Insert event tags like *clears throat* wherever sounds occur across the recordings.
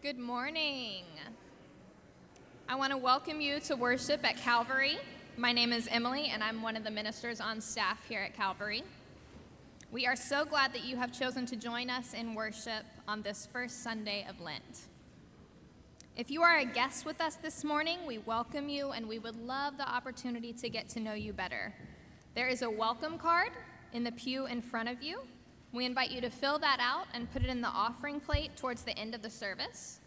Good morning. I want to welcome you to worship at Calvary. My name is Emily, and I'm one of the ministers on staff here at Calvary. We are so glad that you have chosen to join us in worship on this first Sunday of Lent. If you are a guest with us this morning, we welcome you and we would love the opportunity to get to know you better. There is a welcome card in the pew in front of you. We invite you to fill that out and put it in the offering plate towards the end of the service.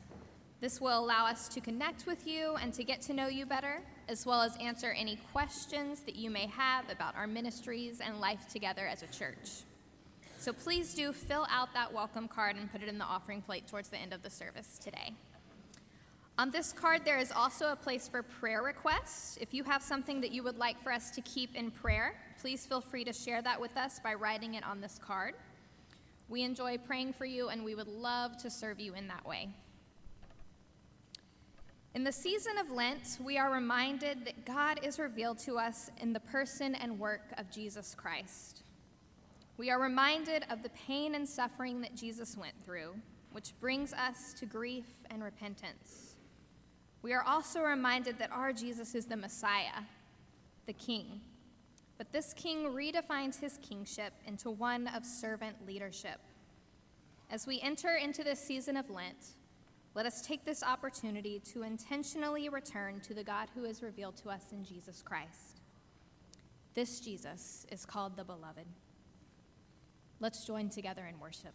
This will allow us to connect with you and to get to know you better, as well as answer any questions that you may have about our ministries and life together as a church. So please do fill out that welcome card and put it in the offering plate towards the end of the service today. On this card, there is also a place for prayer requests. If you have something that you would like for us to keep in prayer, please feel free to share that with us by writing it on this card. We enjoy praying for you, and we would love to serve you in that way. In the season of Lent, we are reminded that God is revealed to us in the person and work of Jesus Christ. We are reminded of the pain and suffering that Jesus went through, which brings us to grief and repentance. We are also reminded that our Jesus is the Messiah, the King. But this King redefines his kingship into one of servant leadership. As we enter into this season of Lent, let us take this opportunity to intentionally return to the God who is revealed to us in Jesus Christ. This Jesus is called the Beloved. Let's join together in worship.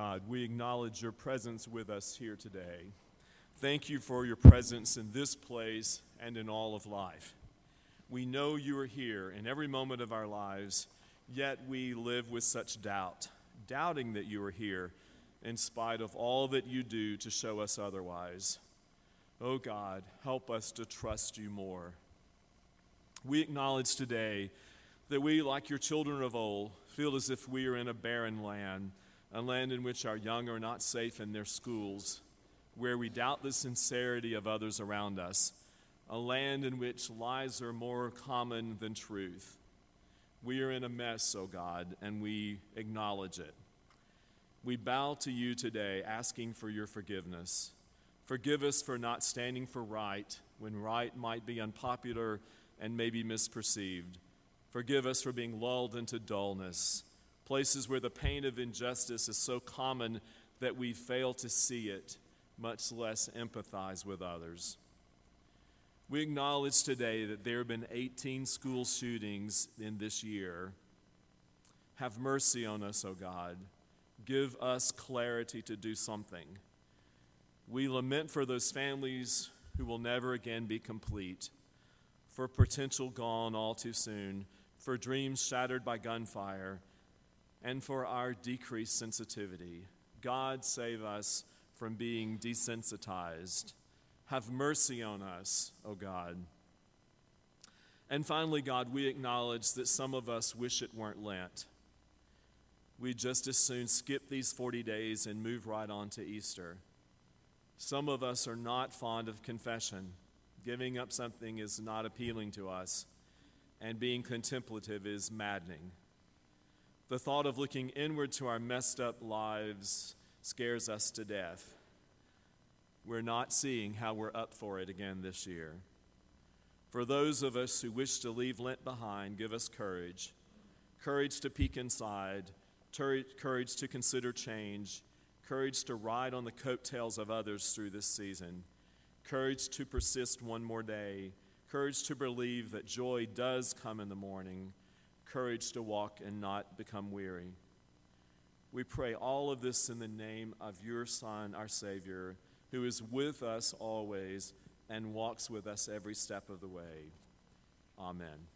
God, we acknowledge your presence with us here today. Thank you for your presence in this place and in all of life. We know you are here in every moment of our lives, yet we live with such doubt, doubting that you are here in spite of all that you do to show us otherwise. Oh God, help us to trust you more. We acknowledge today that we, like your children of old, feel as if we are in a barren land a land in which our young are not safe in their schools, where we doubt the sincerity of others around us, a land in which lies are more common than truth. We are in a mess, O oh God, and we acknowledge it. We bow to you today, asking for your forgiveness. Forgive us for not standing for right when right might be unpopular and maybe misperceived. Forgive us for being lulled into dullness places where the pain of injustice is so common that we fail to see it, much less empathize with others. We acknowledge today that there have been 18 school shootings in this year. Have mercy on us, O God. Give us clarity to do something. We lament for those families who will never again be complete, for potential gone all too soon, for dreams shattered by gunfire and for our decreased sensitivity. God, save us from being desensitized. Have mercy on us, O God. And finally, God, we acknowledge that some of us wish it weren't Lent. We just as soon skip these 40 days and move right on to Easter. Some of us are not fond of confession. Giving up something is not appealing to us, and being contemplative is maddening. The thought of looking inward to our messed up lives scares us to death. We're not seeing how we're up for it again this year. For those of us who wish to leave Lent behind, give us courage. Courage to peek inside, courage to consider change, courage to ride on the coattails of others through this season, courage to persist one more day, courage to believe that joy does come in the morning courage to walk and not become weary. We pray all of this in the name of your Son, our Savior, who is with us always and walks with us every step of the way. Amen.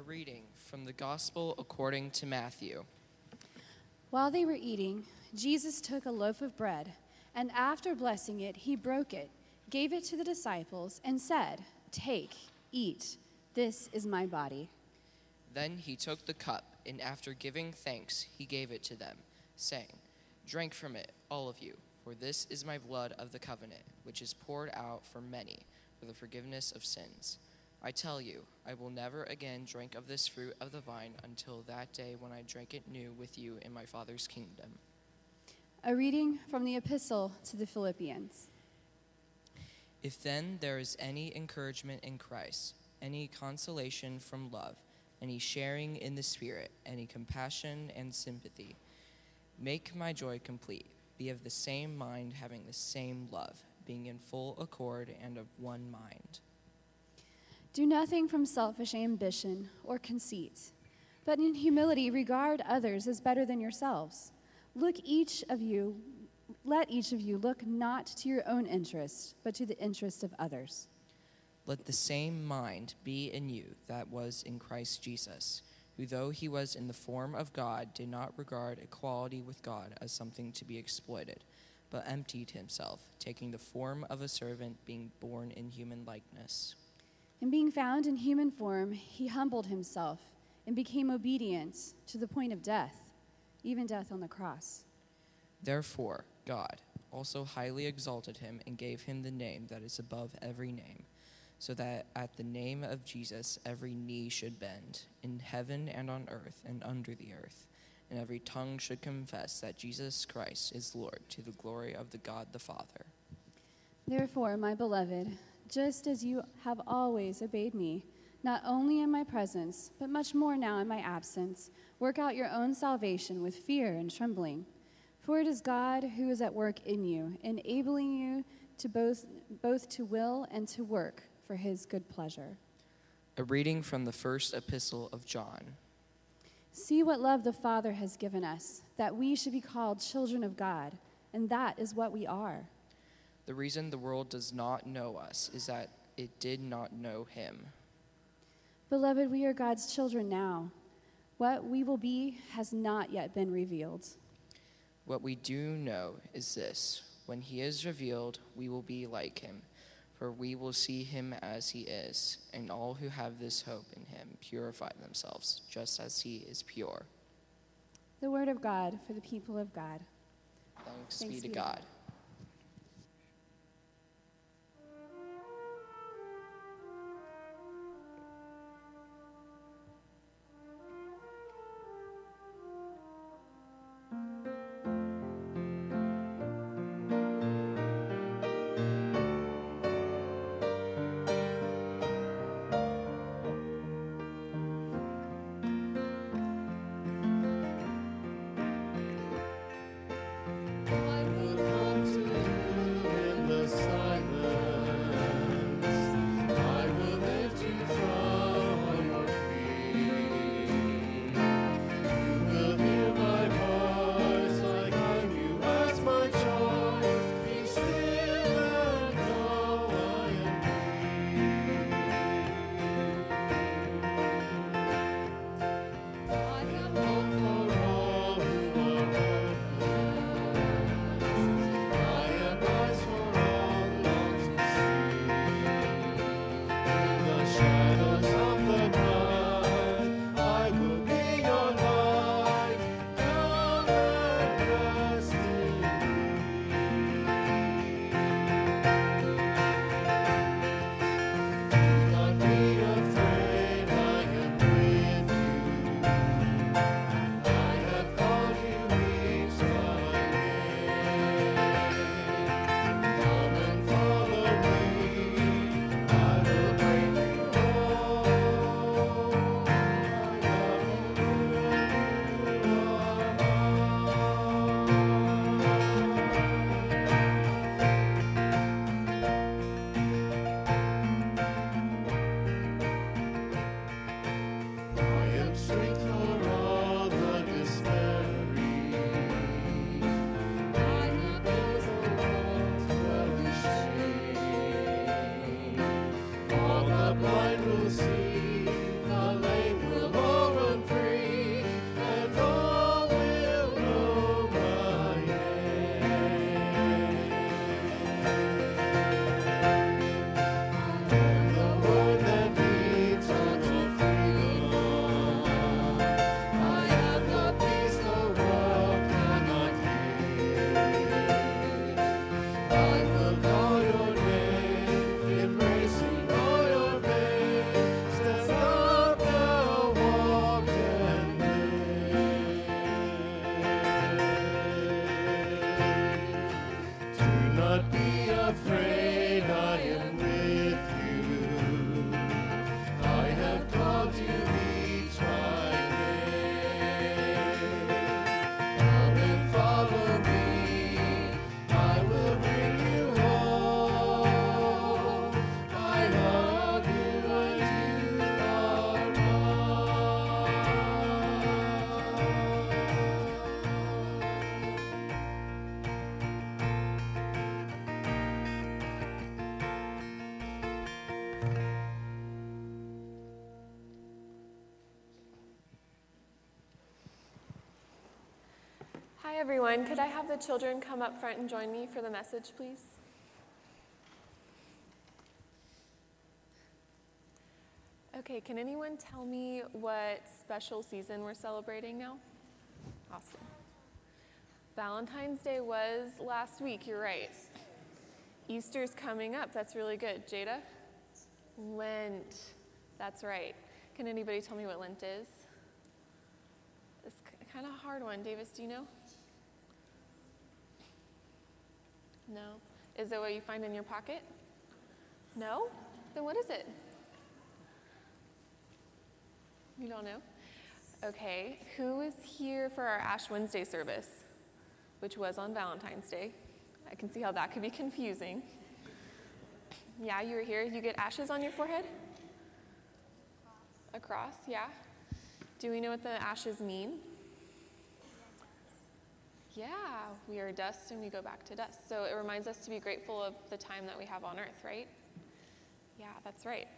A reading from the Gospel according to Matthew. While they were eating, Jesus took a loaf of bread, and after blessing it, he broke it, gave it to the disciples, and said, Take, eat, this is my body. Then he took the cup, and after giving thanks, he gave it to them, saying, Drink from it, all of you, for this is my blood of the covenant, which is poured out for many for the forgiveness of sins. I tell you, I will never again drink of this fruit of the vine until that day when I drink it new with you in my Father's kingdom. A reading from the Epistle to the Philippians. If then there is any encouragement in Christ, any consolation from love, any sharing in the Spirit, any compassion and sympathy, make my joy complete. Be of the same mind, having the same love, being in full accord and of one mind. Do nothing from selfish ambition or conceit, but in humility regard others as better than yourselves. Look each of you, let each of you look not to your own interest, but to the interest of others. Let the same mind be in you that was in Christ Jesus, who, though he was in the form of God, did not regard equality with God as something to be exploited, but emptied himself, taking the form of a servant, being born in human likeness. And being found in human form, he humbled himself and became obedient to the point of death, even death on the cross. Therefore, God also highly exalted him and gave him the name that is above every name, so that at the name of Jesus every knee should bend, in heaven and on earth and under the earth, and every tongue should confess that Jesus Christ is Lord to the glory of the God the Father. Therefore, my beloved, just as you have always obeyed me, not only in my presence, but much more now in my absence, work out your own salvation with fear and trembling. For it is God who is at work in you, enabling you to both, both to will and to work for his good pleasure. A reading from the first epistle of John. See what love the Father has given us, that we should be called children of God, and that is what we are. The reason the world does not know us is that it did not know him. Beloved, we are God's children now. What we will be has not yet been revealed. What we do know is this when he is revealed, we will be like him, for we will see him as he is, and all who have this hope in him purify themselves, just as he is pure. The word of God for the people of God. Thanks, Thanks be to be to God. Everyone. Could I have the children come up front and join me for the message, please? Okay, can anyone tell me what special season we're celebrating now? Awesome. Valentine's Day was last week, you're right. Easter's coming up, that's really good. Jada? Lent, that's right. Can anybody tell me what Lent is? It's kind of a hard one. Davis, do you know? No. Is it what you find in your pocket? No? Then what is it? You don't know? Okay. Who is here for our Ash Wednesday service, which was on Valentine's Day? I can see how that could be confusing. Yeah, you were here. You get ashes on your forehead? A cross, yeah. Do we know what the ashes mean? Yeah, we are dust and we go back to dust. So it reminds us to be grateful of the time that we have on earth, right? Yeah, that's right.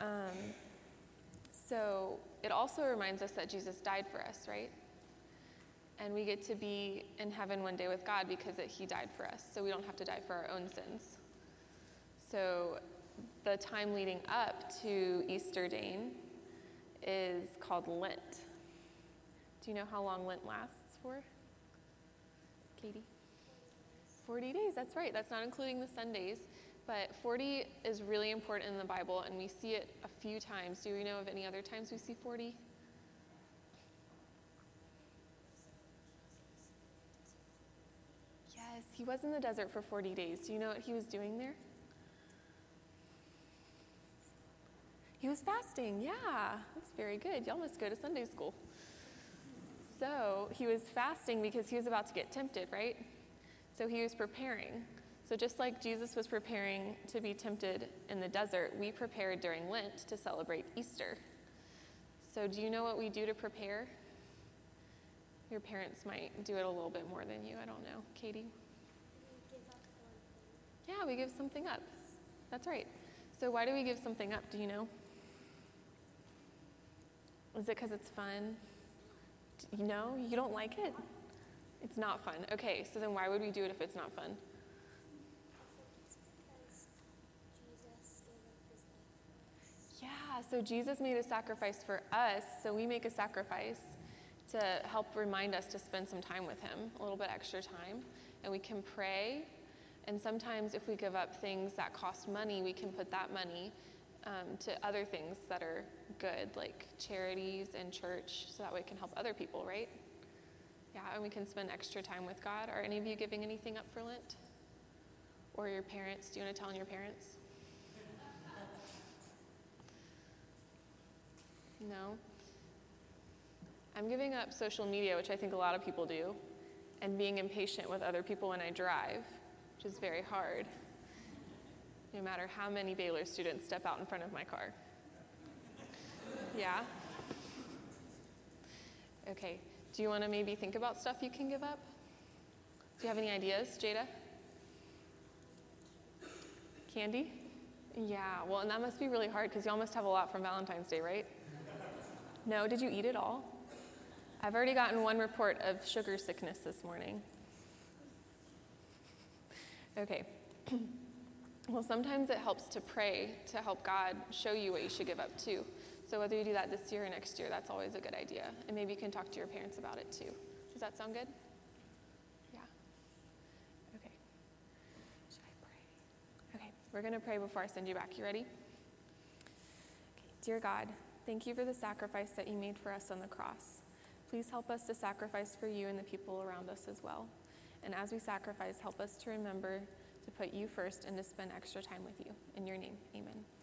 Um, so it also reminds us that Jesus died for us, right? And we get to be in heaven one day with God because it, He died for us, so we don't have to die for our own sins. So the time leading up to Easter Dane is called Lent. Do you know how long Lent lasts for? Katie? 40 days, that's right. That's not including the Sundays. But 40 is really important in the Bible, and we see it a few times. Do we know of any other times we see 40? Yes, he was in the desert for 40 days. Do you know what he was doing there? He was fasting, yeah. That's very good. Y'all must go to Sunday school. So he was fasting because he was about to get tempted, right? So he was preparing. So just like Jesus was preparing to be tempted in the desert, we prepared during Lent to celebrate Easter. So do you know what we do to prepare? Your parents might do it a little bit more than you. I don't know. Katie? Yeah, we give something up. That's right. So why do we give something up? Do you know? Is it because it's fun? You know, you don't like it? It's not fun. Okay, so then why would we do it if it's not fun? Yeah, so Jesus made a sacrifice for us, so we make a sacrifice to help remind us to spend some time with Him, a little bit extra time. And we can pray. And sometimes, if we give up things that cost money, we can put that money um, to other things that are good, like charities and church, so that way it can help other people, right? Yeah, and we can spend extra time with God. Are any of you giving anything up for Lent? Or your parents? Do you want to tell on your parents? *laughs* No? I'm giving up social media, which I think a lot of people do, and being impatient with other people when I drive, which is very hard, no matter how many Baylor students step out in front of my car. Yeah? Okay. Do you want to maybe think about stuff you can give up? Do you have any ideas, Jada? Candy? Yeah, well, and that must be really hard because y'all must have a lot from Valentine's Day, right? No, did you eat it all? I've already gotten one report of sugar sickness this morning. Okay. *clears throat* well, sometimes it helps to pray to help God show you what you should give up too. So whether you do that this year or next year, that's always a good idea. And maybe you can talk to your parents about it too. Does that sound good? Yeah. Okay. Should I pray? Okay, we're going to pray before I send you back. You ready? Okay. Dear God, thank you for the sacrifice that you made for us on the cross. Please help us to sacrifice for you and the people around us as well. And as we sacrifice, help us to remember to put you first and to spend extra time with you. In your name, amen.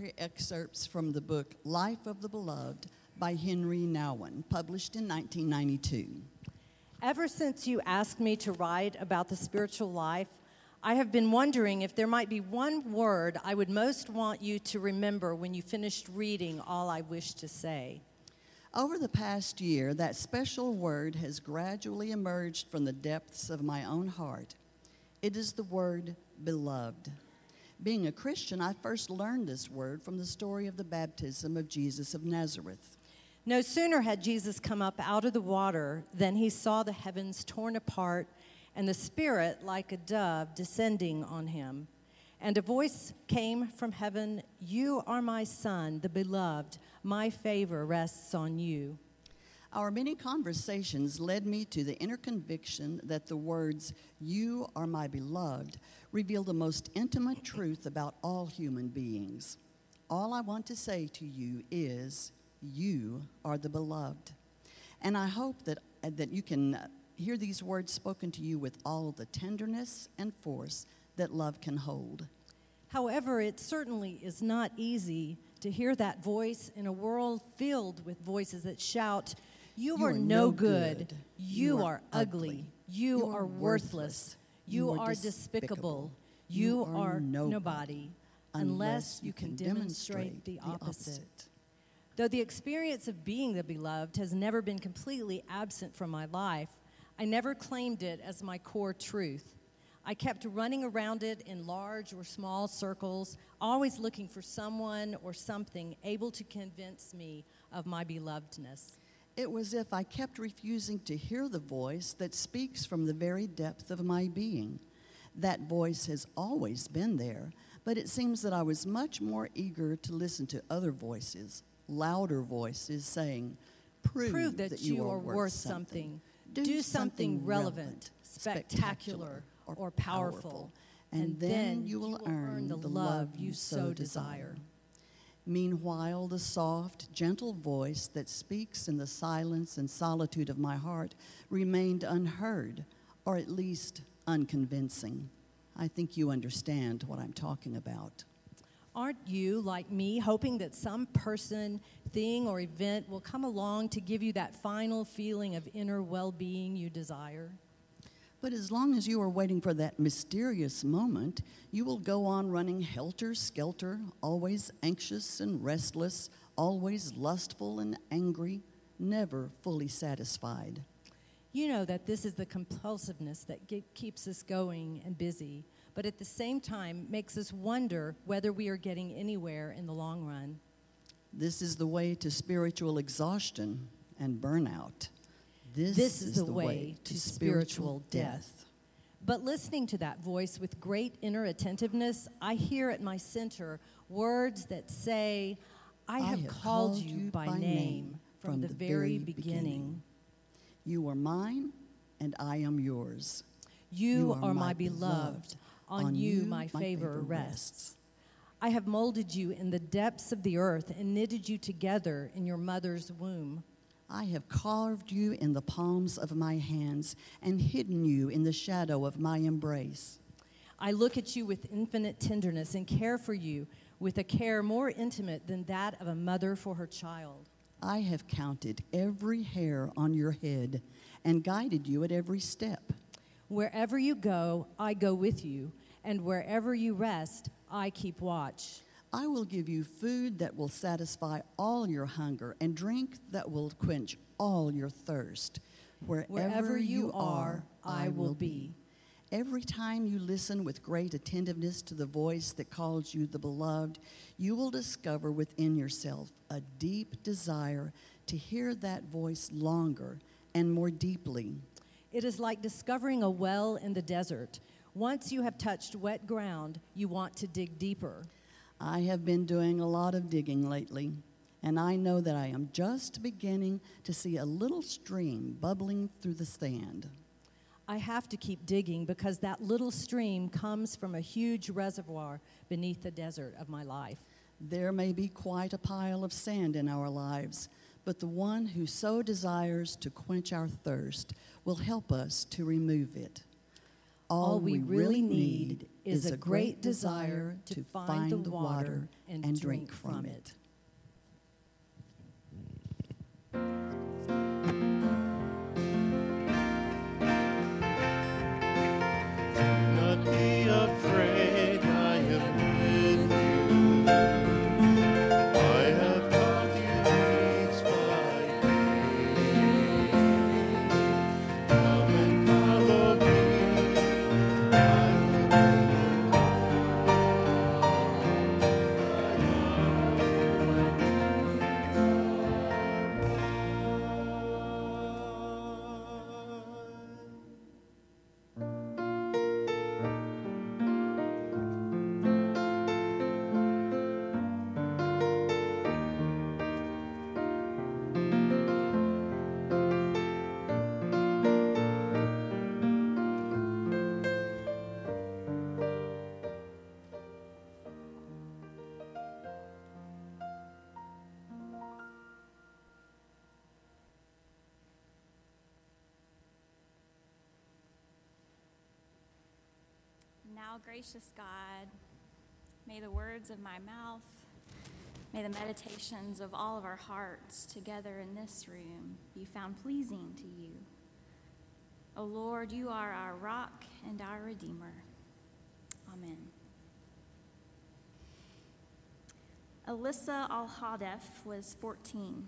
Hear excerpts from the book Life of the Beloved by Henry Nouwen, published in 1992. Ever since you asked me to write about the spiritual life, I have been wondering if there might be one word I would most want you to remember when you finished reading all I wish to say. Over the past year, that special word has gradually emerged from the depths of my own heart. It is the word beloved. Being a Christian, I first learned this word from the story of the baptism of Jesus of Nazareth. No sooner had Jesus come up out of the water than he saw the heavens torn apart and the Spirit like a dove descending on him. And a voice came from heaven You are my Son, the beloved. My favor rests on you. Our many conversations led me to the inner conviction that the words, You are my beloved, reveal the most intimate truth about all human beings. All I want to say to you is, You are the beloved. And I hope that, uh, that you can uh, hear these words spoken to you with all the tenderness and force that love can hold. However, it certainly is not easy to hear that voice in a world filled with voices that shout, You, You are, are no good. good. You, You are, ugly. You, You are worthless. You, You are are despicable. despicable. You, You are, are nobody, nobody, unless you can demonstrate the opposite. Though the experience of being the beloved has never been completely absent from my life, I never claimed it as my core truth. I kept running around it in large or small circles, always looking for someone or something able to convince me of my belovedness. It was if I kept refusing to hear the voice that speaks from the very depth of my being. That voice has always been there, but it seems that I was much more eager to listen to other voices, louder voices saying, Prove, Prove that, you, are, worth something. Do, something relevant, spectacular, or powerful, and then you will earn the love you so desire. Meanwhile, the soft, gentle voice that speaks in the silence and solitude of my heart remained unheard, or at least unconvincing. I think you understand what I'm talking about. Aren't you, like me, hoping that some person, thing, or event will come along to give you that final feeling of inner well being you desire? But as long as you are waiting for that mysterious moment, you will go on running helter skelter, always anxious and restless, always lustful and angry, never fully satisfied. You know that this is the compulsiveness that ge- keeps us going and busy, but at the same time makes us wonder whether we are getting anywhere in the long run. This is the way to spiritual exhaustion and burnout. This, This is the way to spiritual death. But listening to that voice with great inner attentiveness, I hear at my center words that say, I have called you by name from the very beginning. You are mine, and I am yours. You are my beloved. On you my favor rests. I have molded you in the depths of the earth and knitted you together in your mother's womb. I have carved you in the palms of my hands and hidden you in the shadow of my embrace. I look at you with infinite tenderness and care for you with a care more intimate than that of a mother for her child. I have counted every hair on your head and guided you at every step. Wherever you go, I go with you, and wherever you rest, I keep watch. I will give you food that will satisfy all your hunger and drink that will quench all your thirst. Wherever, Wherever you are, I will be. Every time you listen with great attentiveness to the voice that calls you the beloved, you will discover within yourself a deep desire to hear that voice longer and more deeply. It is like discovering a well in the desert. Once you have touched wet ground, you want to dig deeper. I have been doing a lot of digging lately, and I know that I am just beginning to see a little stream bubbling through the sand. I have to keep digging because that little stream comes from a huge reservoir beneath the desert of my life. There may be quite a pile of sand in our lives, but the one who so desires to quench our thirst will help us to remove it. All we really need is a great desire to find the water and drink from it. Now, gracious God, may the words of my mouth, may the meditations of all of our hearts together in this room be found pleasing to you. O Lord, you are our rock and our Redeemer. Amen. Alyssa Al Hadef was 14.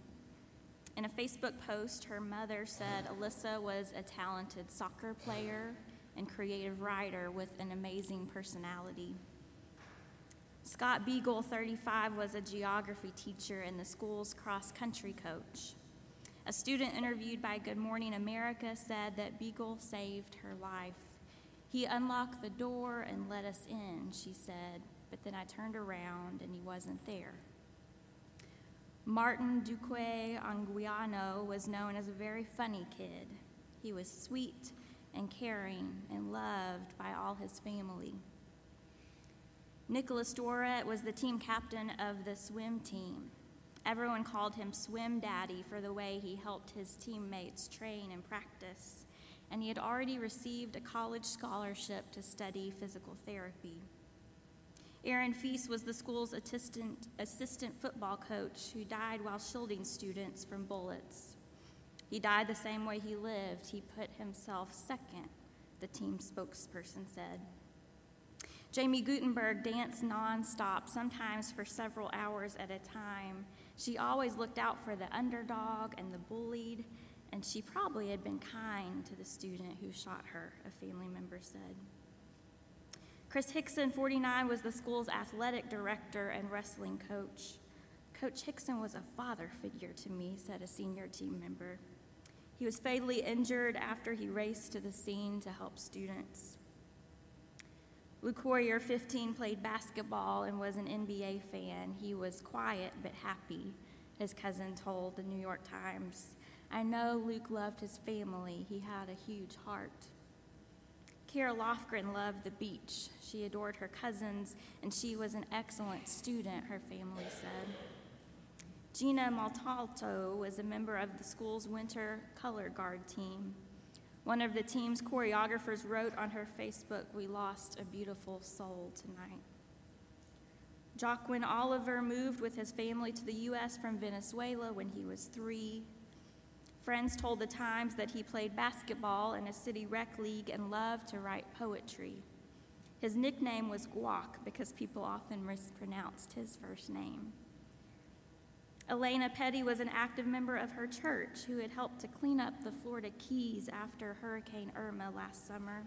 In a Facebook post, her mother said Alyssa was a talented soccer player and creative writer with an amazing personality. Scott Beigel, 35, was a geography teacher and the school's cross country coach. A student interviewed by Good Morning America said that Beigel saved her life. He unlocked the door and let us in, she said, but then I turned around and he wasn't there. Martin Duque Anguiano was known as a very funny kid. He was sweet and caring and loved by all his family. Nicholas Dworet was the team captain of the swim team. Everyone called him Swim Daddy for the way he helped his teammates train and practice, and he had already received a college scholarship to study physical therapy. Aaron Feis was the school's assistant, assistant football coach who died while shielding students from bullets. He died the same way he lived. He put himself second, the team spokesperson said. Jaime Guttenberg danced nonstop, sometimes for several hours at a time. She always looked out for the underdog and the bullied, and she probably had been kind to the student who shot her, a family member said. Chris Hixon, 49, was the school's athletic director and wrestling coach. Coach Hixon was a father figure to me, said a senior team member. He was fatally injured after he raced to the scene to help students. Luke Courier, 15, played basketball and was an NBA fan. He was quiet but happy, his cousin told the New York Times. I know Luke loved his family. He had a huge heart. Cara Loughran loved the beach. She adored her cousins, and she was an excellent student, her family said. Gina Montalto was a member of the school's winter color guard team. One of the team's choreographers wrote on her Facebook, We lost a beautiful soul tonight. Joaquin Oliver moved with his family to the U.S. from Venezuela when he was three. Friends told the Times that he played basketball in a city rec league and loved to write poetry. His nickname was Guac because people often mispronounced his first name. Alaina Petty was an active member of her church who had helped to clean up the Florida Keys after Hurricane Irma last summer.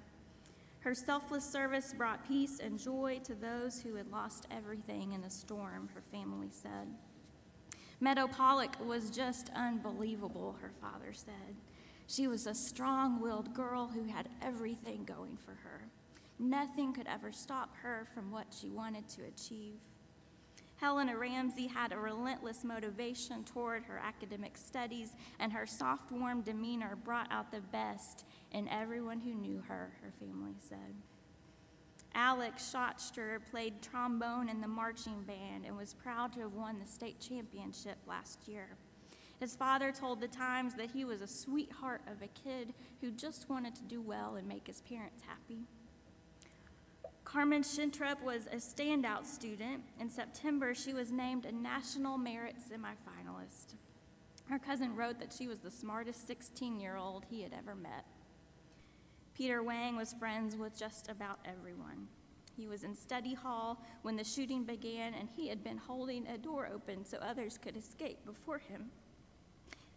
Her selfless service brought peace and joy to those who had lost everything in the storm, her family said. Meadow Pollack was just unbelievable, her father said. She was a strong willed girl who had everything going for her. Nothing could ever stop her from what she wanted to achieve. Helena Ramsay had a relentless motivation toward her academic studies, and her soft, warm demeanor brought out the best in everyone who knew her, her family said. Alex Schachter played trombone in the marching band and was proud to have won the state championship last year. His father told the Times that he was a sweetheart of a kid who just wanted to do well and make his parents happy. Carmen Schentrup was a standout student. In September, she was named a National Merit semifinalist. Her cousin wrote that she was the smartest 16 year old he had ever met. Peter Wang was friends with just about everyone. He was in study hall when the shooting began, and he had been holding a door open so others could escape before him.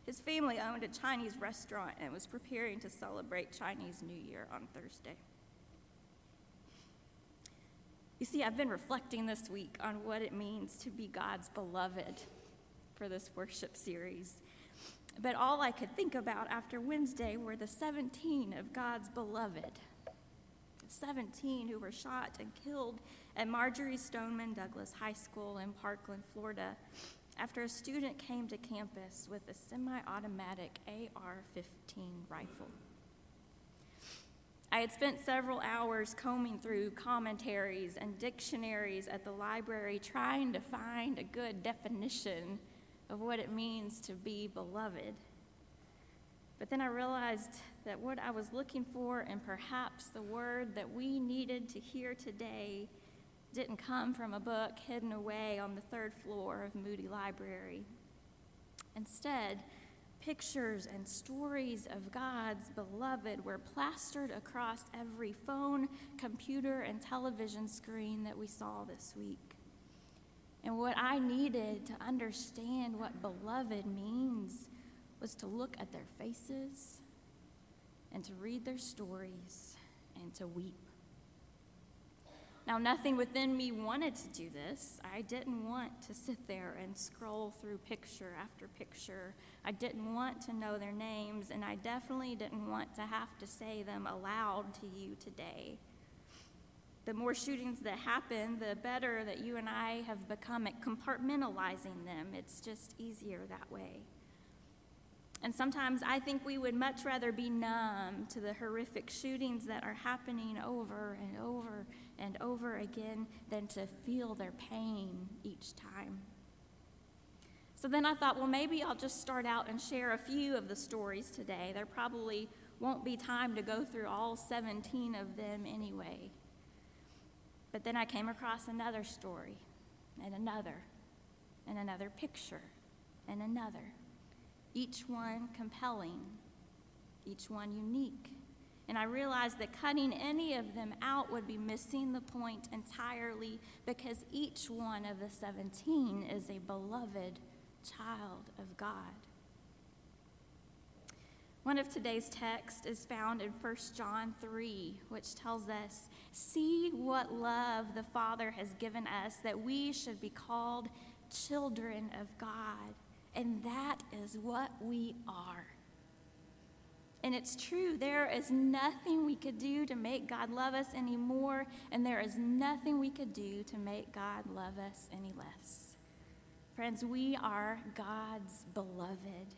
His family owned a Chinese restaurant and was preparing to celebrate Chinese New Year on Thursday. You see, I've been reflecting this week on what it means to be God's beloved for this worship series. But all I could think about after Wednesday were the 17 of God's beloved. 17 who were shot and killed at Marjory Stoneman Douglas High School in Parkland, Florida, after a student came to campus with a semi automatic AR 15 rifle. I had spent several hours combing through commentaries and dictionaries at the library trying to find a good definition of what it means to be beloved. But then I realized that what I was looking for, and perhaps the word that we needed to hear today, didn't come from a book hidden away on the third floor of Moody Library. Instead, pictures and stories of God's beloved were plastered across every phone, computer, and television screen that we saw this week. And what I needed to understand what beloved means was to look at their faces and to read their stories and to weep. Now, nothing within me wanted to do this. I didn't want to sit there and scroll through picture after picture. I didn't want to know their names, and I definitely didn't want to have to say them aloud to you today. The more shootings that happen, the better that you and I have become at compartmentalizing them. It's just easier that way. And sometimes I think we would much rather be numb to the horrific shootings that are happening over and over and over again than to feel their pain each time. So then I thought, well, maybe I'll just start out and share a few of the stories today. There probably won't be time to go through all 17 of them anyway. But then I came across another story, and another, and another picture, and another. Each one compelling, each one unique. And I realized that cutting any of them out would be missing the point entirely because each one of the 17 is a beloved child of God. One of today's texts is found in 1 John 3, which tells us, See what love the Father has given us that we should be called children of God. And that is what we are. And it's true, there is nothing we could do to make God love us anymore, and there is nothing we could do to make God love us any less. Friends, we are God's beloved.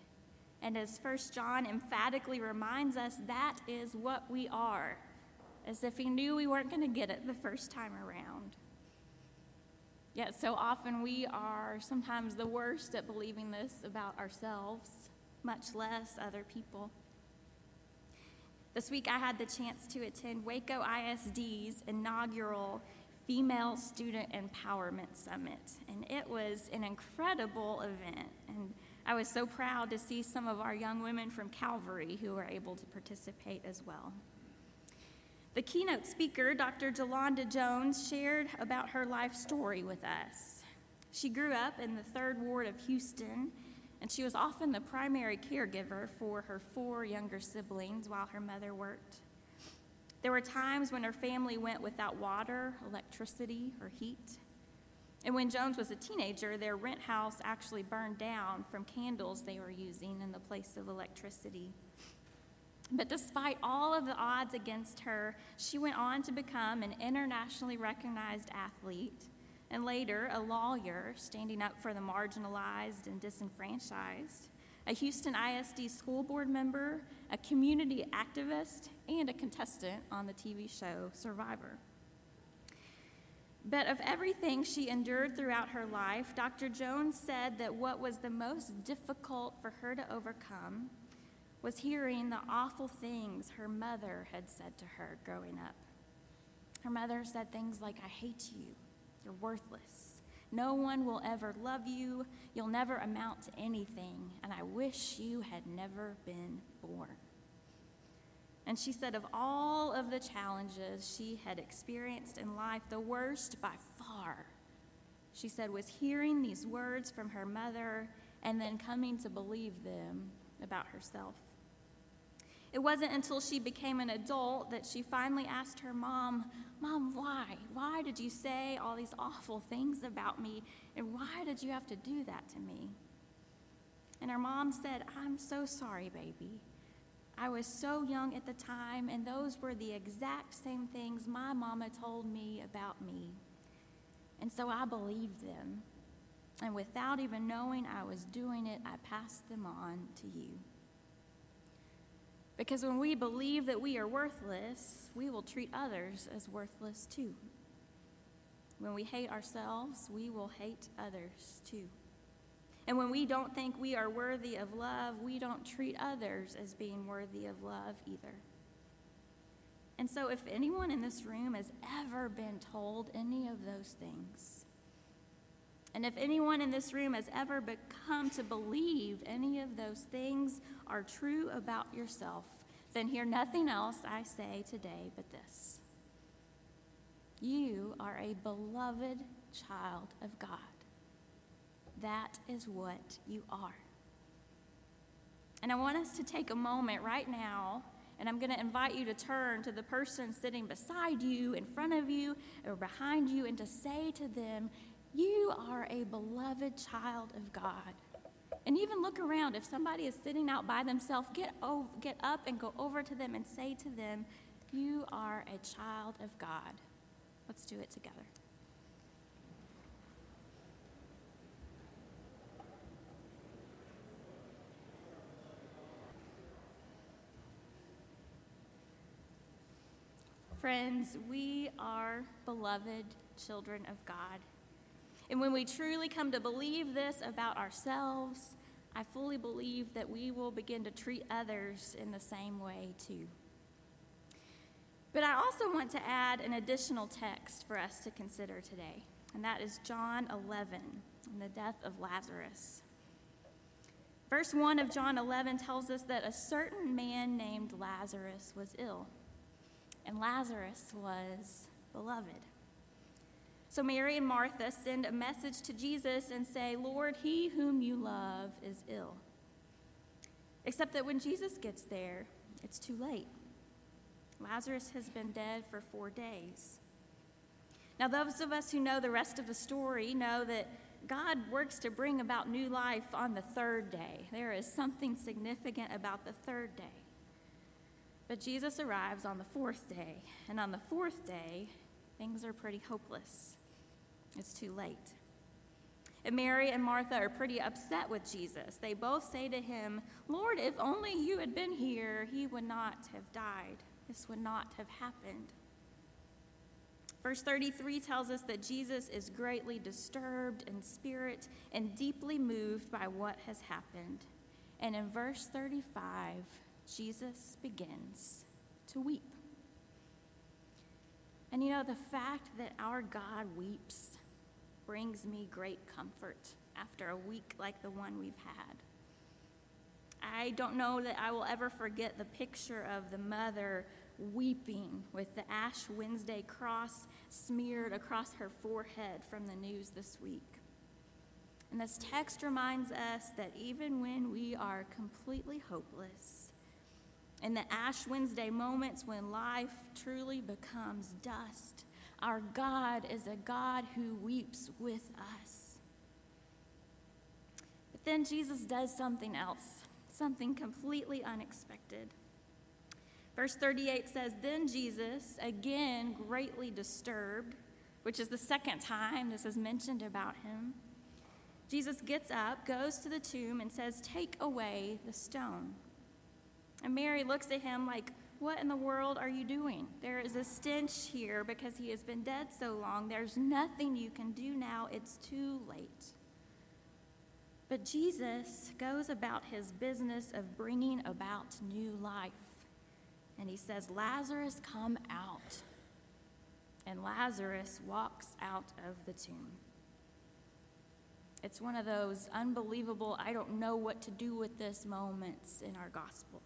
And as First John emphatically reminds us, that is what we are, as if he knew we weren't going to get it the first time around. Yet so often we are sometimes the worst at believing this about ourselves, much less other people. This week I had the chance to attend Waco ISD's inaugural Female Student Empowerment Summit, and it was an incredible event. And I was so proud to see some of our young women from Calvary who were able to participate as well. The keynote speaker, Dr. Jolanda Jones, shared about her life story with us. She grew up in the third ward of Houston, and she was often the primary caregiver for her four younger siblings while her mother worked. There were times when her family went without water, electricity, or heat. And when Jones was a teenager, their rent house actually burned down from candles they were using in the place of electricity. But despite all of the odds against her, she went on to become an internationally recognized athlete and later a lawyer standing up for the marginalized and disenfranchised, a Houston ISD school board member, a community activist, and a contestant on the TV show Survivor. But of everything she endured throughout her life, Dr. Jones said that what was the most difficult for her to overcome was hearing the awful things her mother had said to her growing up. Her mother said things like, I hate you. You're worthless. No one will ever love you. You'll never amount to anything. And I wish you had never been born. And she said, of all of the challenges she had experienced in life, the worst by far, she said, was hearing these words from her mother and then coming to believe them about herself. It wasn't until she became an adult that she finally asked her mom, Mom, why? Why did you say all these awful things about me? And why did you have to do that to me? And her mom said, I'm so sorry, baby. I was so young at the time, and those were the exact same things my mama told me about me. And so I believed them. And without even knowing I was doing it, I passed them on to you. Because when we believe that we are worthless, we will treat others as worthless too. When we hate ourselves, we will hate others too. And when we don't think we are worthy of love, we don't treat others as being worthy of love either. And so, if anyone in this room has ever been told any of those things, and if anyone in this room has ever become to believe any of those things are true about yourself, then hear nothing else I say today but this. You are a beloved child of God. That is what you are. And I want us to take a moment right now, and I'm going to invite you to turn to the person sitting beside you, in front of you, or behind you, and to say to them, You are a beloved child of God. And even look around. If somebody is sitting out by themselves, get, over, get up and go over to them and say to them, You are a child of God. Let's do it together. Friends, we are beloved children of God. And when we truly come to believe this about ourselves, I fully believe that we will begin to treat others in the same way too. But I also want to add an additional text for us to consider today, and that is John 11 and the death of Lazarus. Verse 1 of John 11 tells us that a certain man named Lazarus was ill and Lazarus was beloved. So Mary and Martha send a message to Jesus and say, Lord, he whom you love is ill. Except that when Jesus gets there, it's too late. Lazarus has been dead for four days. Now, those of us who know the rest of the story know that God works to bring about new life on the third day. There is something significant about the third day. But Jesus arrives on the fourth day, and on the fourth day, things are pretty hopeless. It's too late. And Mary and Martha are pretty upset with Jesus. They both say to him, Lord, if only you had been here, he would not have died. This would not have happened. Verse 33 tells us that Jesus is greatly disturbed in spirit and deeply moved by what has happened. And in verse 35, Jesus begins to weep. And you know, the fact that our God weeps brings me great comfort after a week like the one we've had. I don't know that I will ever forget the picture of the mother weeping with the Ash Wednesday cross smeared across her forehead from the news this week. And this text reminds us that even when we are completely hopeless, in the Ash Wednesday moments when life truly becomes dust, our God is a God who weeps with us. But then Jesus does something else, something completely unexpected. Verse 38 says, Then Jesus, again greatly disturbed, which is the second time this is mentioned about him, Jesus gets up, goes to the tomb, and says, Take away the stone. And Mary looks at him like, What in the world are you doing? There is a stench here because he has been dead so long. There's nothing you can do now. It's too late. But Jesus goes about his business of bringing about new life. And he says, Lazarus, come out. and Lazarus walks out of the tomb. It's one of those unbelievable, I don't know what to do with this moments in our gospel.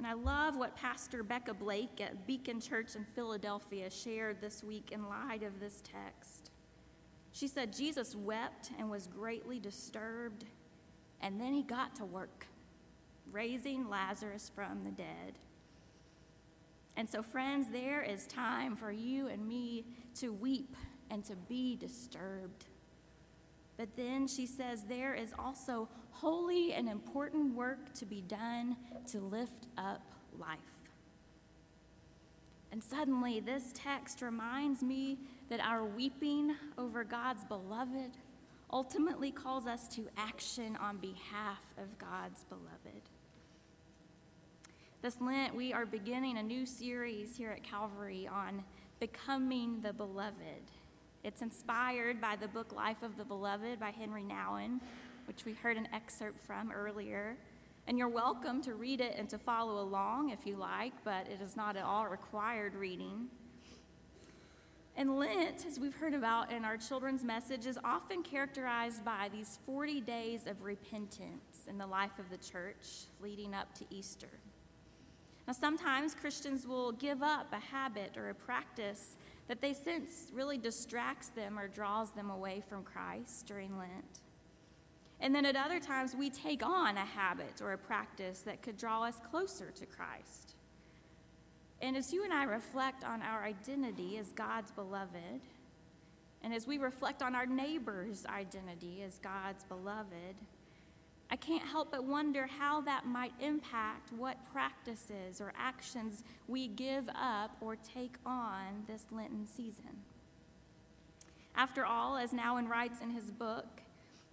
And I love what Pastor Becca Blake at Beacon Church in Philadelphia shared this week in light of this text. She said, Jesus wept and was greatly disturbed, and then he got to work, raising Lazarus from the dead. And so, friends, there is time for you and me to weep and to be disturbed. But then she says there is also holy and important work to be done to lift up life. And suddenly, this text reminds me that our weeping over God's beloved ultimately calls us to action on behalf of God's beloved. This Lent, we are beginning a new series here at Calvary on becoming the beloved. It's inspired by the book Life of the Beloved by Henri Nouwen, which we heard an excerpt from earlier. And you're welcome to read it and to follow along if you like, but it is not at all required reading. And Lent, as we've heard about in our children's message, is often characterized by these 40 days of repentance in the life of the church leading up to Easter. Now, sometimes Christians will give up a habit or a practice that they sense really distracts them or draws them away from Christ during Lent. And then at other times, we take on a habit or a practice that could draw us closer to Christ. And as you and I reflect on our identity as God's beloved, and as we reflect on our neighbor's identity as God's beloved, I can't help but wonder how that might impact what practices or actions we give up or take on this Lenten season. After all, as Nouwen writes in his book,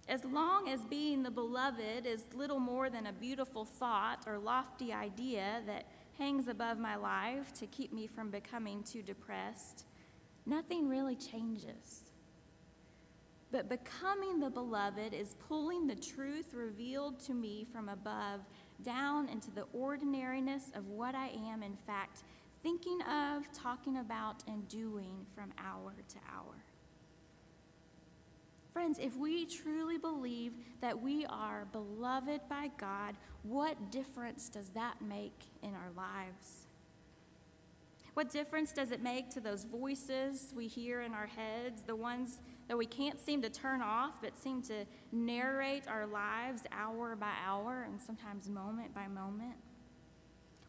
as long as being the beloved is little more than a beautiful thought or lofty idea that hangs above my life to keep me from becoming too depressed, nothing really changes. But becoming the beloved is pulling the truth revealed to me from above down into the ordinariness of what I am, in fact, thinking of, talking about, and doing from hour to hour. Friends, if we truly believe that we are beloved by God, what difference does that make in our lives? What difference does it make to those voices we hear in our heads, the ones that we can't seem to turn off but seem to narrate our lives hour by hour and sometimes moment by moment?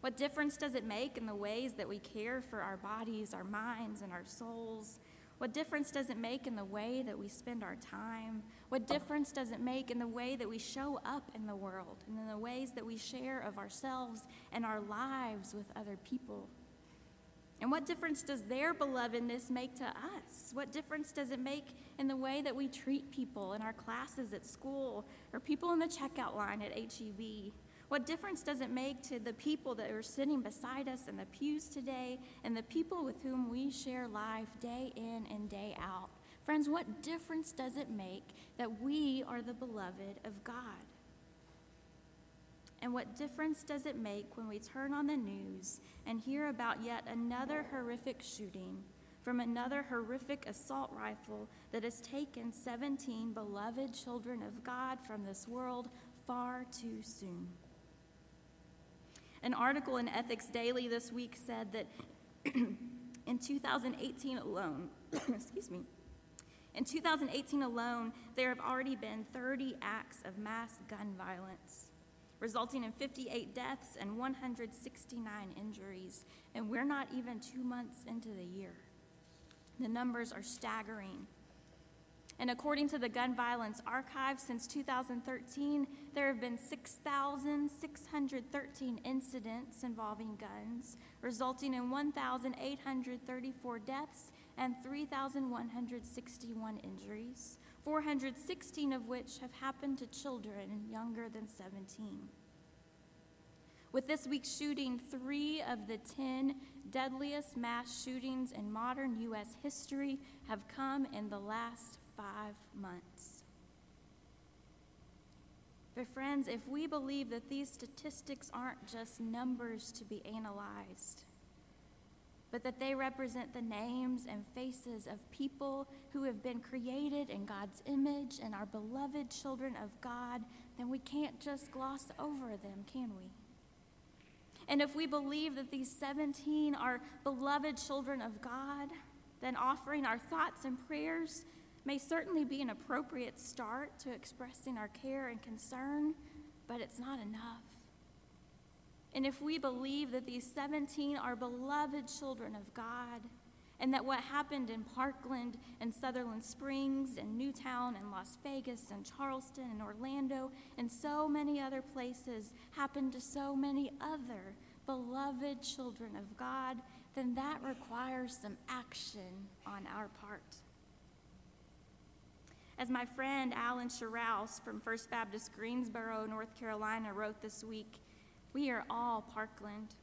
What difference does it make in the ways that we care for our bodies, our minds, and our souls? What difference does it make in the way that we spend our time? What difference does it make in the way that we show up in the world and in the ways that we share of ourselves and our lives with other people? And what difference does their belovedness make to us? What difference does it make in the way that we treat people in our classes at school or people in the checkout line at HEB? What difference does it make to the people that are sitting beside us in the pews today and the people with whom we share life day in and day out? Friends, what difference does it make that we are the beloved of God? And what difference does it make when we turn on the news and hear about yet another horrific shooting from another horrific assault rifle that has taken 17 beloved children of God from this world far too soon? An article in Ethics Daily this week said that *clears throat* in 2018 alone, *coughs* excuse me, in 2018 alone, there have already been 30 acts of mass gun violence resulting in 58 deaths and 169 injuries. And we're not even two months into the year. The numbers are staggering. And according to the Gun Violence Archive, since 2013, there have been 6,613 incidents involving guns, resulting in 1,834 deaths and 3,161 injuries. 416 of which have happened to children younger than 17. With this week's shooting, three of the 10 deadliest mass shootings in modern U.S. history have come in the last five months. But, friends, if we believe that these statistics aren't just numbers to be analyzed, but that they represent the names and faces of people who have been created in God's image and are beloved children of God, then we can't just gloss over them, can we? And if we believe that these 17 are beloved children of God, then offering our thoughts and prayers may certainly be an appropriate start to expressing our care and concern, but it's not enough. And if we believe that these 17 are beloved children of God, and that what happened in Parkland and Sutherland Springs and Newtown and Las Vegas and Charleston and Orlando and so many other places happened to so many other beloved children of God, then that requires some action on our part. As my friend Alan Sherouse from First Baptist Greensboro, North Carolina, wrote this week, we are all Parkland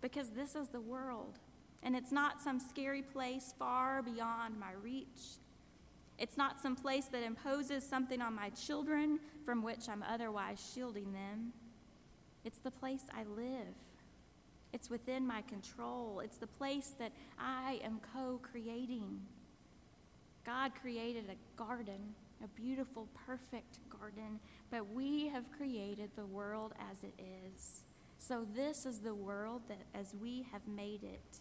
because this is the world, and it's not some scary place far beyond my reach. It's not some place that imposes something on my children from which I'm otherwise shielding them. It's the place I live. It's within my control. It's the place that I am co creating. God created a garden, a beautiful, perfect garden, but we have created the world as it is. So, this is the world that as we have made it,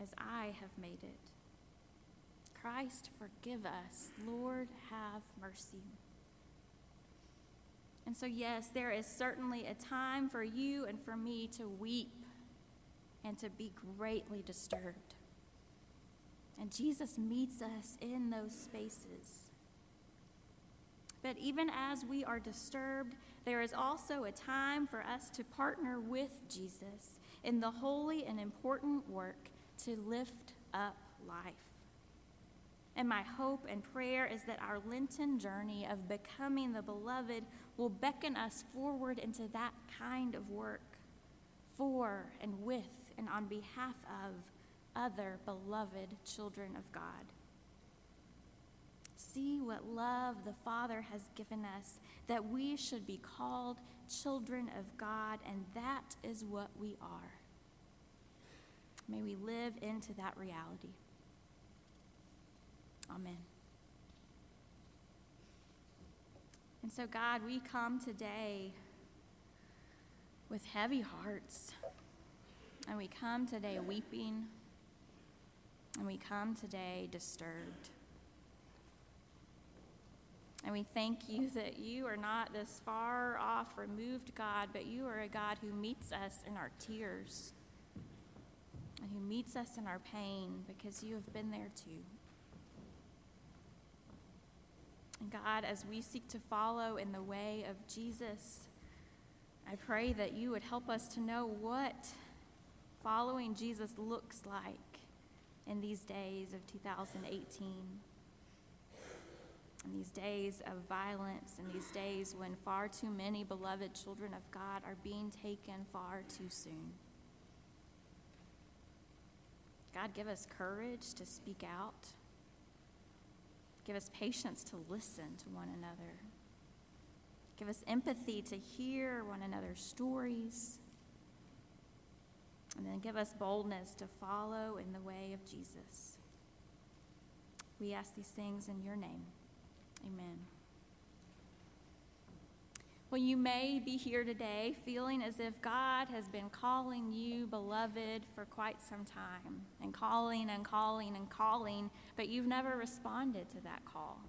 as I have made it. Christ, forgive us. Lord, have mercy. And so, yes, there is certainly a time for you and for me to weep and to be greatly disturbed. And Jesus meets us in those spaces. But even as we are disturbed, there is also a time for us to partner with Jesus in the holy and important work to lift up life. And my hope and prayer is that our Lenten journey of becoming the beloved will beckon us forward into that kind of work for and with and on behalf of other beloved children of God. See what love the Father has given us, that we should be called children of God, and that is what we are. May we live into that reality. Amen. And so, God, we come today with heavy hearts, and we come today weeping, and we come today disturbed. And we thank you that you are not this far off, removed God, but you are a God who meets us in our tears and who meets us in our pain because you have been there too. And God, as we seek to follow in the way of Jesus, I pray that you would help us to know what following Jesus looks like in these days of 2018. In these days of violence, in these days when far too many beloved children of God are being taken far too soon. God, give us courage to speak out. Give us patience to listen to one another. Give us empathy to hear one another's stories. And then give us boldness to follow in the way of Jesus. We ask these things in your name. Amen. Well, you may be here today feeling as if God has been calling you, beloved, for quite some time, and calling and calling and calling, but you've never responded to that call.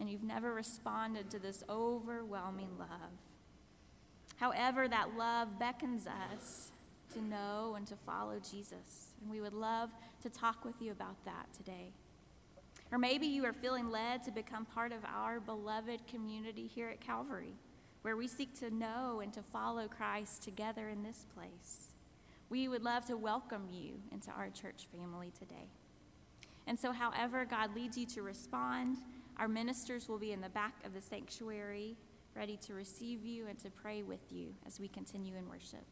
And you've never responded to this overwhelming love. However, that love beckons us to know and to follow Jesus. And we would love to talk with you about that today. Or maybe you are feeling led to become part of our beloved community here at Calvary where we seek to know and to follow Christ together in this place. We would love to welcome you into our church family today. And so, however God leads you to respond, our ministers will be in the back of the sanctuary, ready to receive you and to pray with you as we continue in worship.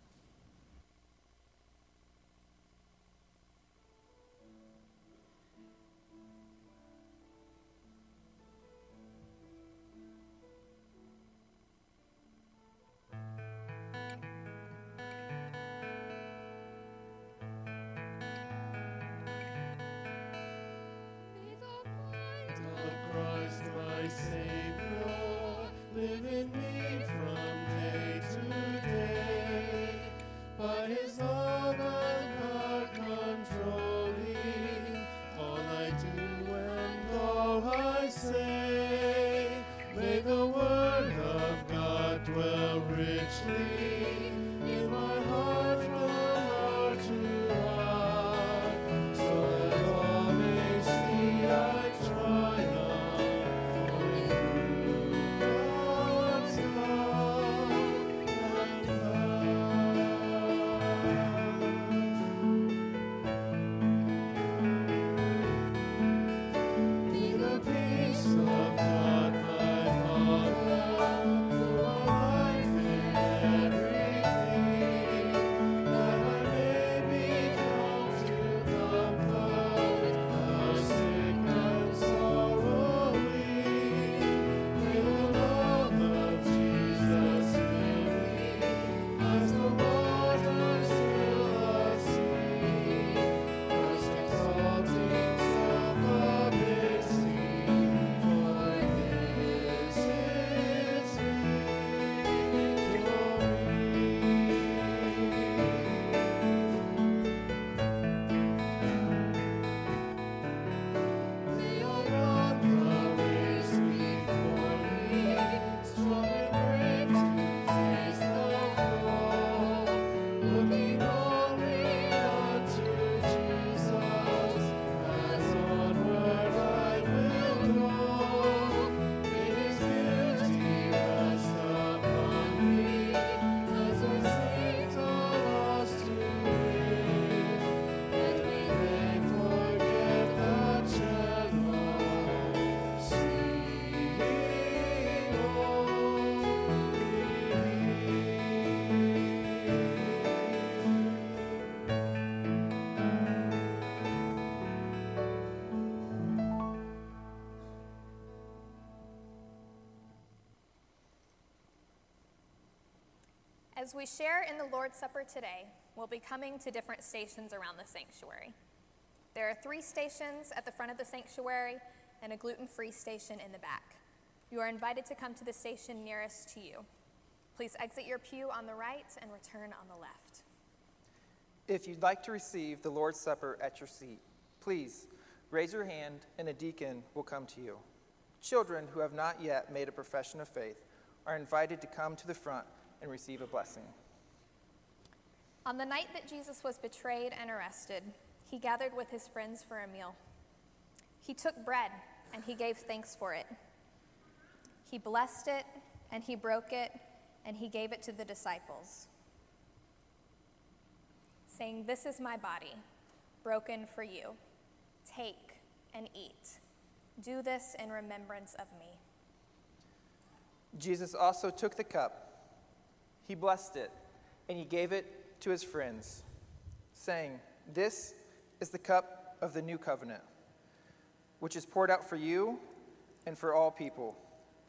As we share in the Lord's Supper today, we'll be coming to different stations around the sanctuary. There are three stations at the front of the sanctuary and a gluten free station in the back. You are invited to come to the station nearest to you. Please exit your pew on the right and return on the left. If you'd like to receive the Lord's Supper at your seat, please raise your hand and a deacon will come to you. Children who have not yet made a profession of faith are invited to come to the front and receive a blessing. On the night that Jesus was betrayed and arrested, he gathered with his friends for a meal. He took bread and he gave thanks for it. He blessed it and he broke it and he gave it to the disciples, saying, This is my body, broken for you. Take and eat. Do this in remembrance of me. Jesus also took the cup. He blessed it and he gave it to his friends, saying, This is the cup of the new covenant, which is poured out for you and for all people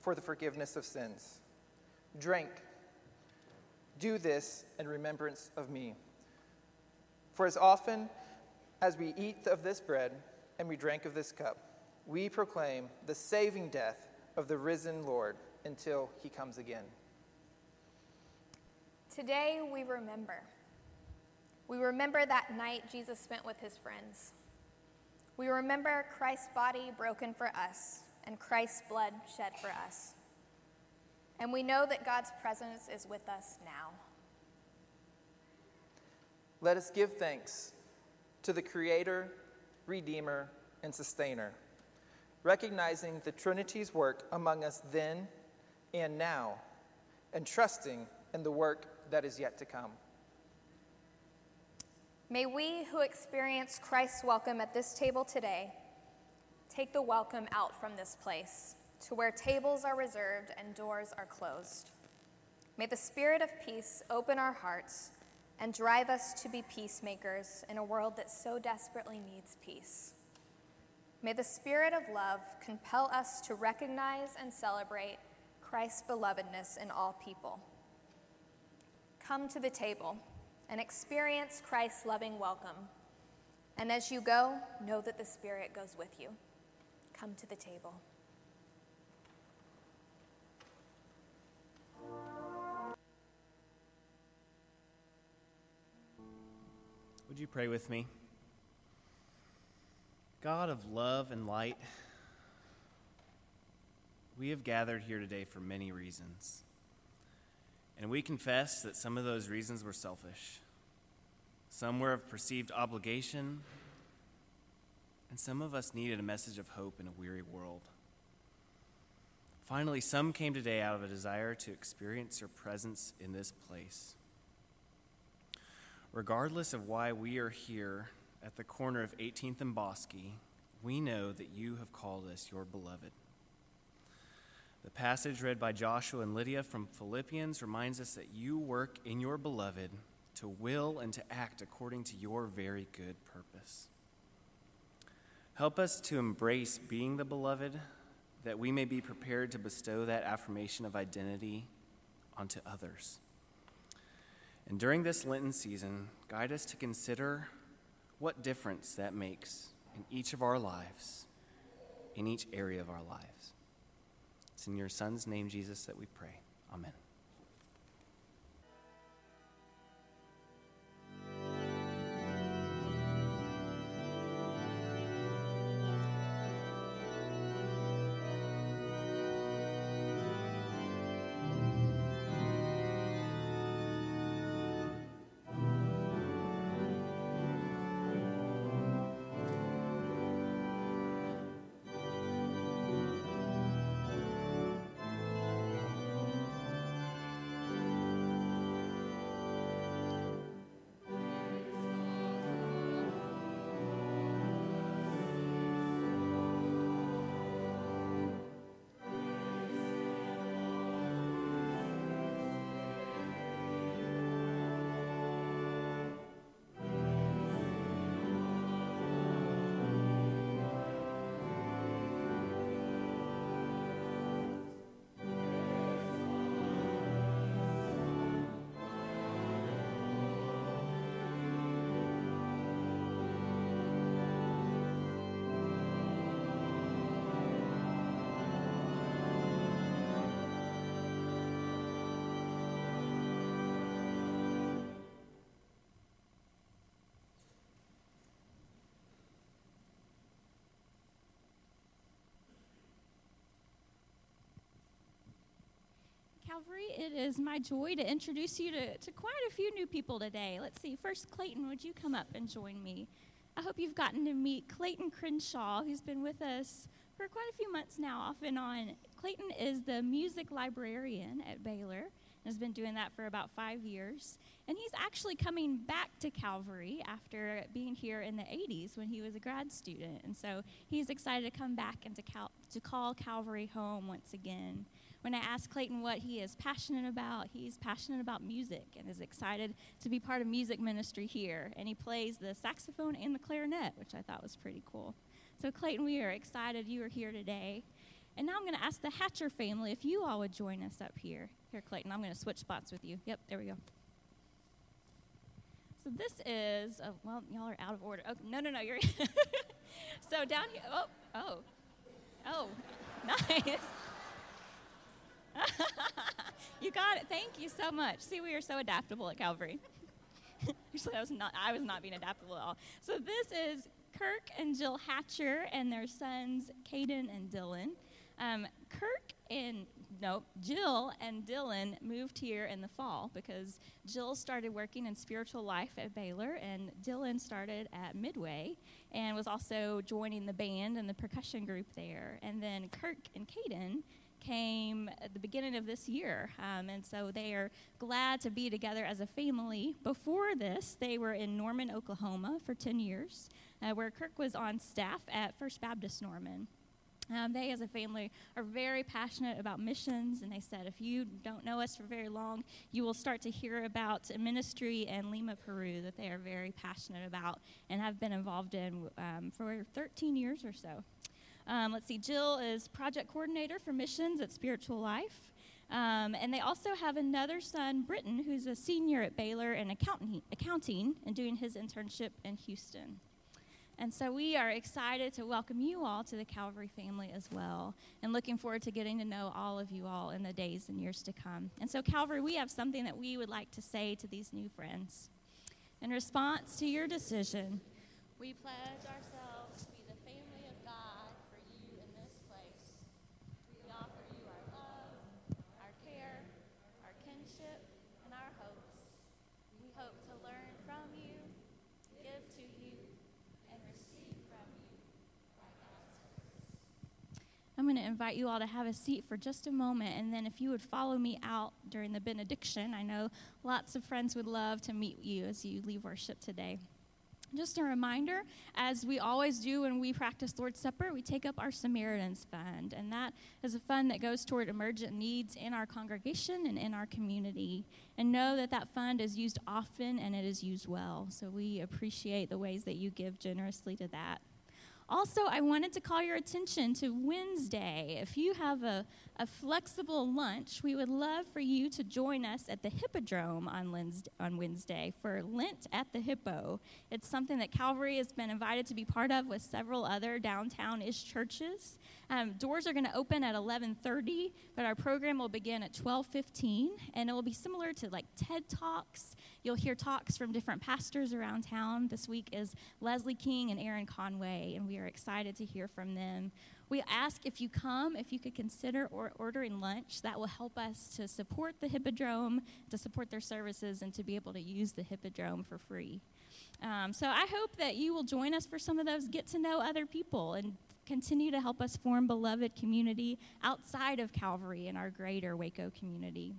for the forgiveness of sins. Drink. Do this in remembrance of me. For as often as we eat of this bread and we drink of this cup, we proclaim the saving death of the risen Lord until he comes again. Today we remember. We remember that night Jesus spent with his friends. We remember Christ's body broken for us and Christ's blood shed for us. And we know that God's presence is with us now. Let us give thanks to the Creator, Redeemer, and Sustainer, recognizing the Trinity's work among us then and now, and trusting in the work that is yet to come. May we who experience Christ's welcome at this table today take the welcome out from this place to where tables are reserved and doors are closed. May the Spirit of peace open our hearts and drive us to be peacemakers in a world that so desperately needs peace. May the Spirit of love compel us to recognize and celebrate Christ's belovedness in all people. Come to the table and experience Christ's loving welcome. And as you go, know that the Spirit goes with you. Come to the table. Would you pray with me? God of love and light, we have gathered here today for many reasons. And we confess that some of those reasons were selfish. Some were of perceived obligation, and some of us needed a message of hope in a weary world. Finally, some came today out of a desire to experience your presence in this place. Regardless of why we are here at the corner of 18th and Bosque, we know that you have called us your beloved. The passage read by Joshua and Lydia from Philippians reminds us that you work in your beloved to will and to act according to your very good purpose. Help us to embrace being the beloved, that we may be prepared to bestow that affirmation of identity onto others. And during this Lenten season, guide us to consider what difference that makes in each of our lives, in each area of our lives. It's in your Son's name, Jesus, that we pray. Amen. Calvary. It is my joy to introduce you to, to quite a few new people today. Let's see. First, Clayton, would you come up and join me? I hope you've gotten to meet Clayton Crenshaw, who's been with us for quite a few months now, off and on. Clayton is the music librarian at Baylor and has been doing that for about five years. And he's actually coming back to Calvary after being here in the 80s when he was a grad student. And so he's excited to come back and to, Cal- to call Calvary home once again. When I asked Clayton what he is passionate about, he's passionate about music and is excited to be part of music ministry here. And he plays the saxophone and the clarinet, which I thought was pretty cool. So, Clayton, we are excited you are here today. And now I'm going to ask the Hatcher family if you all would join us up here. Here, Clayton, I'm going to switch spots with you. Yep, there we go. So this is, oh, well, y'all are out of order. Oh, no, no, no, you're. *laughs* so down here, oh, oh, oh, *laughs* nice. *laughs* you got it. Thank you so much. See, we are so adaptable at Calvary. *laughs* Actually, I was not. I was not being adaptable at all. So this is Kirk and Jill Hatcher and their sons Caden and Dylan. Um, Kirk and no, Jill and Dylan moved here in the fall because Jill started working in spiritual life at Baylor, and Dylan started at Midway and was also joining the band and the percussion group there. And then Kirk and Caden came at the beginning of this year. Um, and so they are glad to be together as a family. Before this, they were in Norman, Oklahoma for 10 years, uh, where Kirk was on staff at First Baptist Norman. Um, they, as a family, are very passionate about missions, and they said if you don't know us for very long, you will start to hear about ministry in Lima, Peru that they are very passionate about and have been involved in um, for 13 years or so. Um, let's see, Jill is project coordinator for missions at Spiritual Life. Um, and they also have another son, Britton, who's a senior at Baylor in accounting, accounting and doing his internship in Houston. And so we are excited to welcome you all to the Calvary family as well, and looking forward to getting to know all of you all in the days and years to come. And so, Calvary, we have something that we would like to say to these new friends. In response to your decision, we pledge ourselves to be the family of God for you in this place. We offer you our love, our care, our kinship, and our hopes. We hope to learn from you, give to you, and receive from you by God's grace. I'm going to invite you all to have a seat for just a moment, and then if you would follow me out during the benediction, I know lots of friends would love to meet you as you leave worship today. Just a reminder, as we always do when we practice Lord's Supper, we take up our Samaritan's Fund, and that is a fund that goes toward emergent needs in our congregation and in our community. And know that that fund is used often and it is used well. So we appreciate the ways that you give generously to that. Also, I wanted to call your attention to Wednesday. If you have a, a flexible lunch, we would love for you to join us at the Hippodrome on, Wednesday, for Lent at the Hippo. It's something that Calvary has been invited to be part of with several other downtown-ish churches. Um, doors are going to open at 11:30, but our program will begin at 12:15, and it will be similar to like TED Talks. You'll hear talks from different pastors around town. This week is Leslie King and Aaron Conway, and we are excited to hear from them. We ask if you come, if you could consider or ordering lunch. That will help us to support the Hippodrome, to support their services, and to be able to use the Hippodrome for free. Um, so I hope that you will join us for some of those get to know other people and continue to help us form beloved community outside of Calvary in our greater Waco community.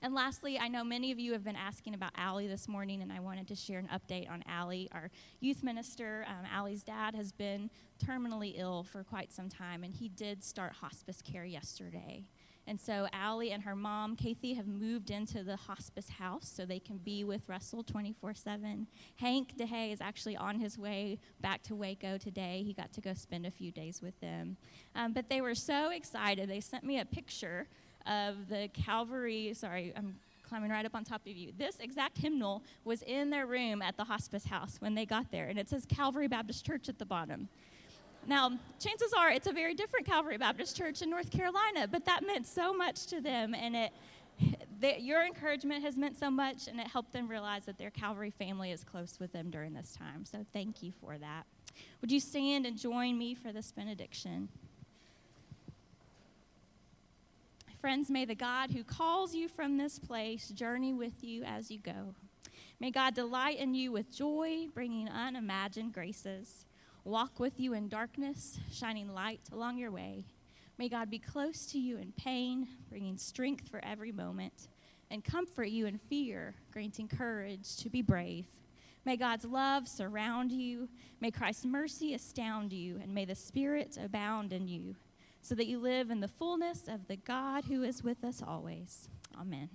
And lastly, I know many of you have been asking about Allie this morning, and I wanted to share an update on Allie. Our youth minister, um, Allie's dad, has been terminally ill for quite some time, and he did start hospice care yesterday. And so Allie and her mom, Kathy, have moved into the hospice house so they can be with Russell 24 7. Hank DeHay is actually on his way back to Waco today. He got to go spend a few days with them. Um, but they were so excited. They sent me a picture of the Calvary, sorry, I'm climbing right up on top of you. This exact hymnal was in their room at the hospice house when they got there, and it says Calvary Baptist Church at the bottom. Now, chances are it's a very different Calvary Baptist Church in North Carolina, but that meant so much to them, and it your encouragement has meant so much, and it helped them realize that their Calvary family is close with them during this time. So, thank you for that. Would you stand and join me for this benediction? Friends, may the God who calls you from this place journey with you as you go. May God delight in you with joy, bringing unimagined graces. Walk with you in darkness, shining light along your way. May God be close to you in pain, bringing strength for every moment, and comfort you in fear, granting courage to be brave. May God's love surround you. May Christ's mercy astound you, and may the Spirit abound in you, so that you live in the fullness of the God who is with us always. Amen.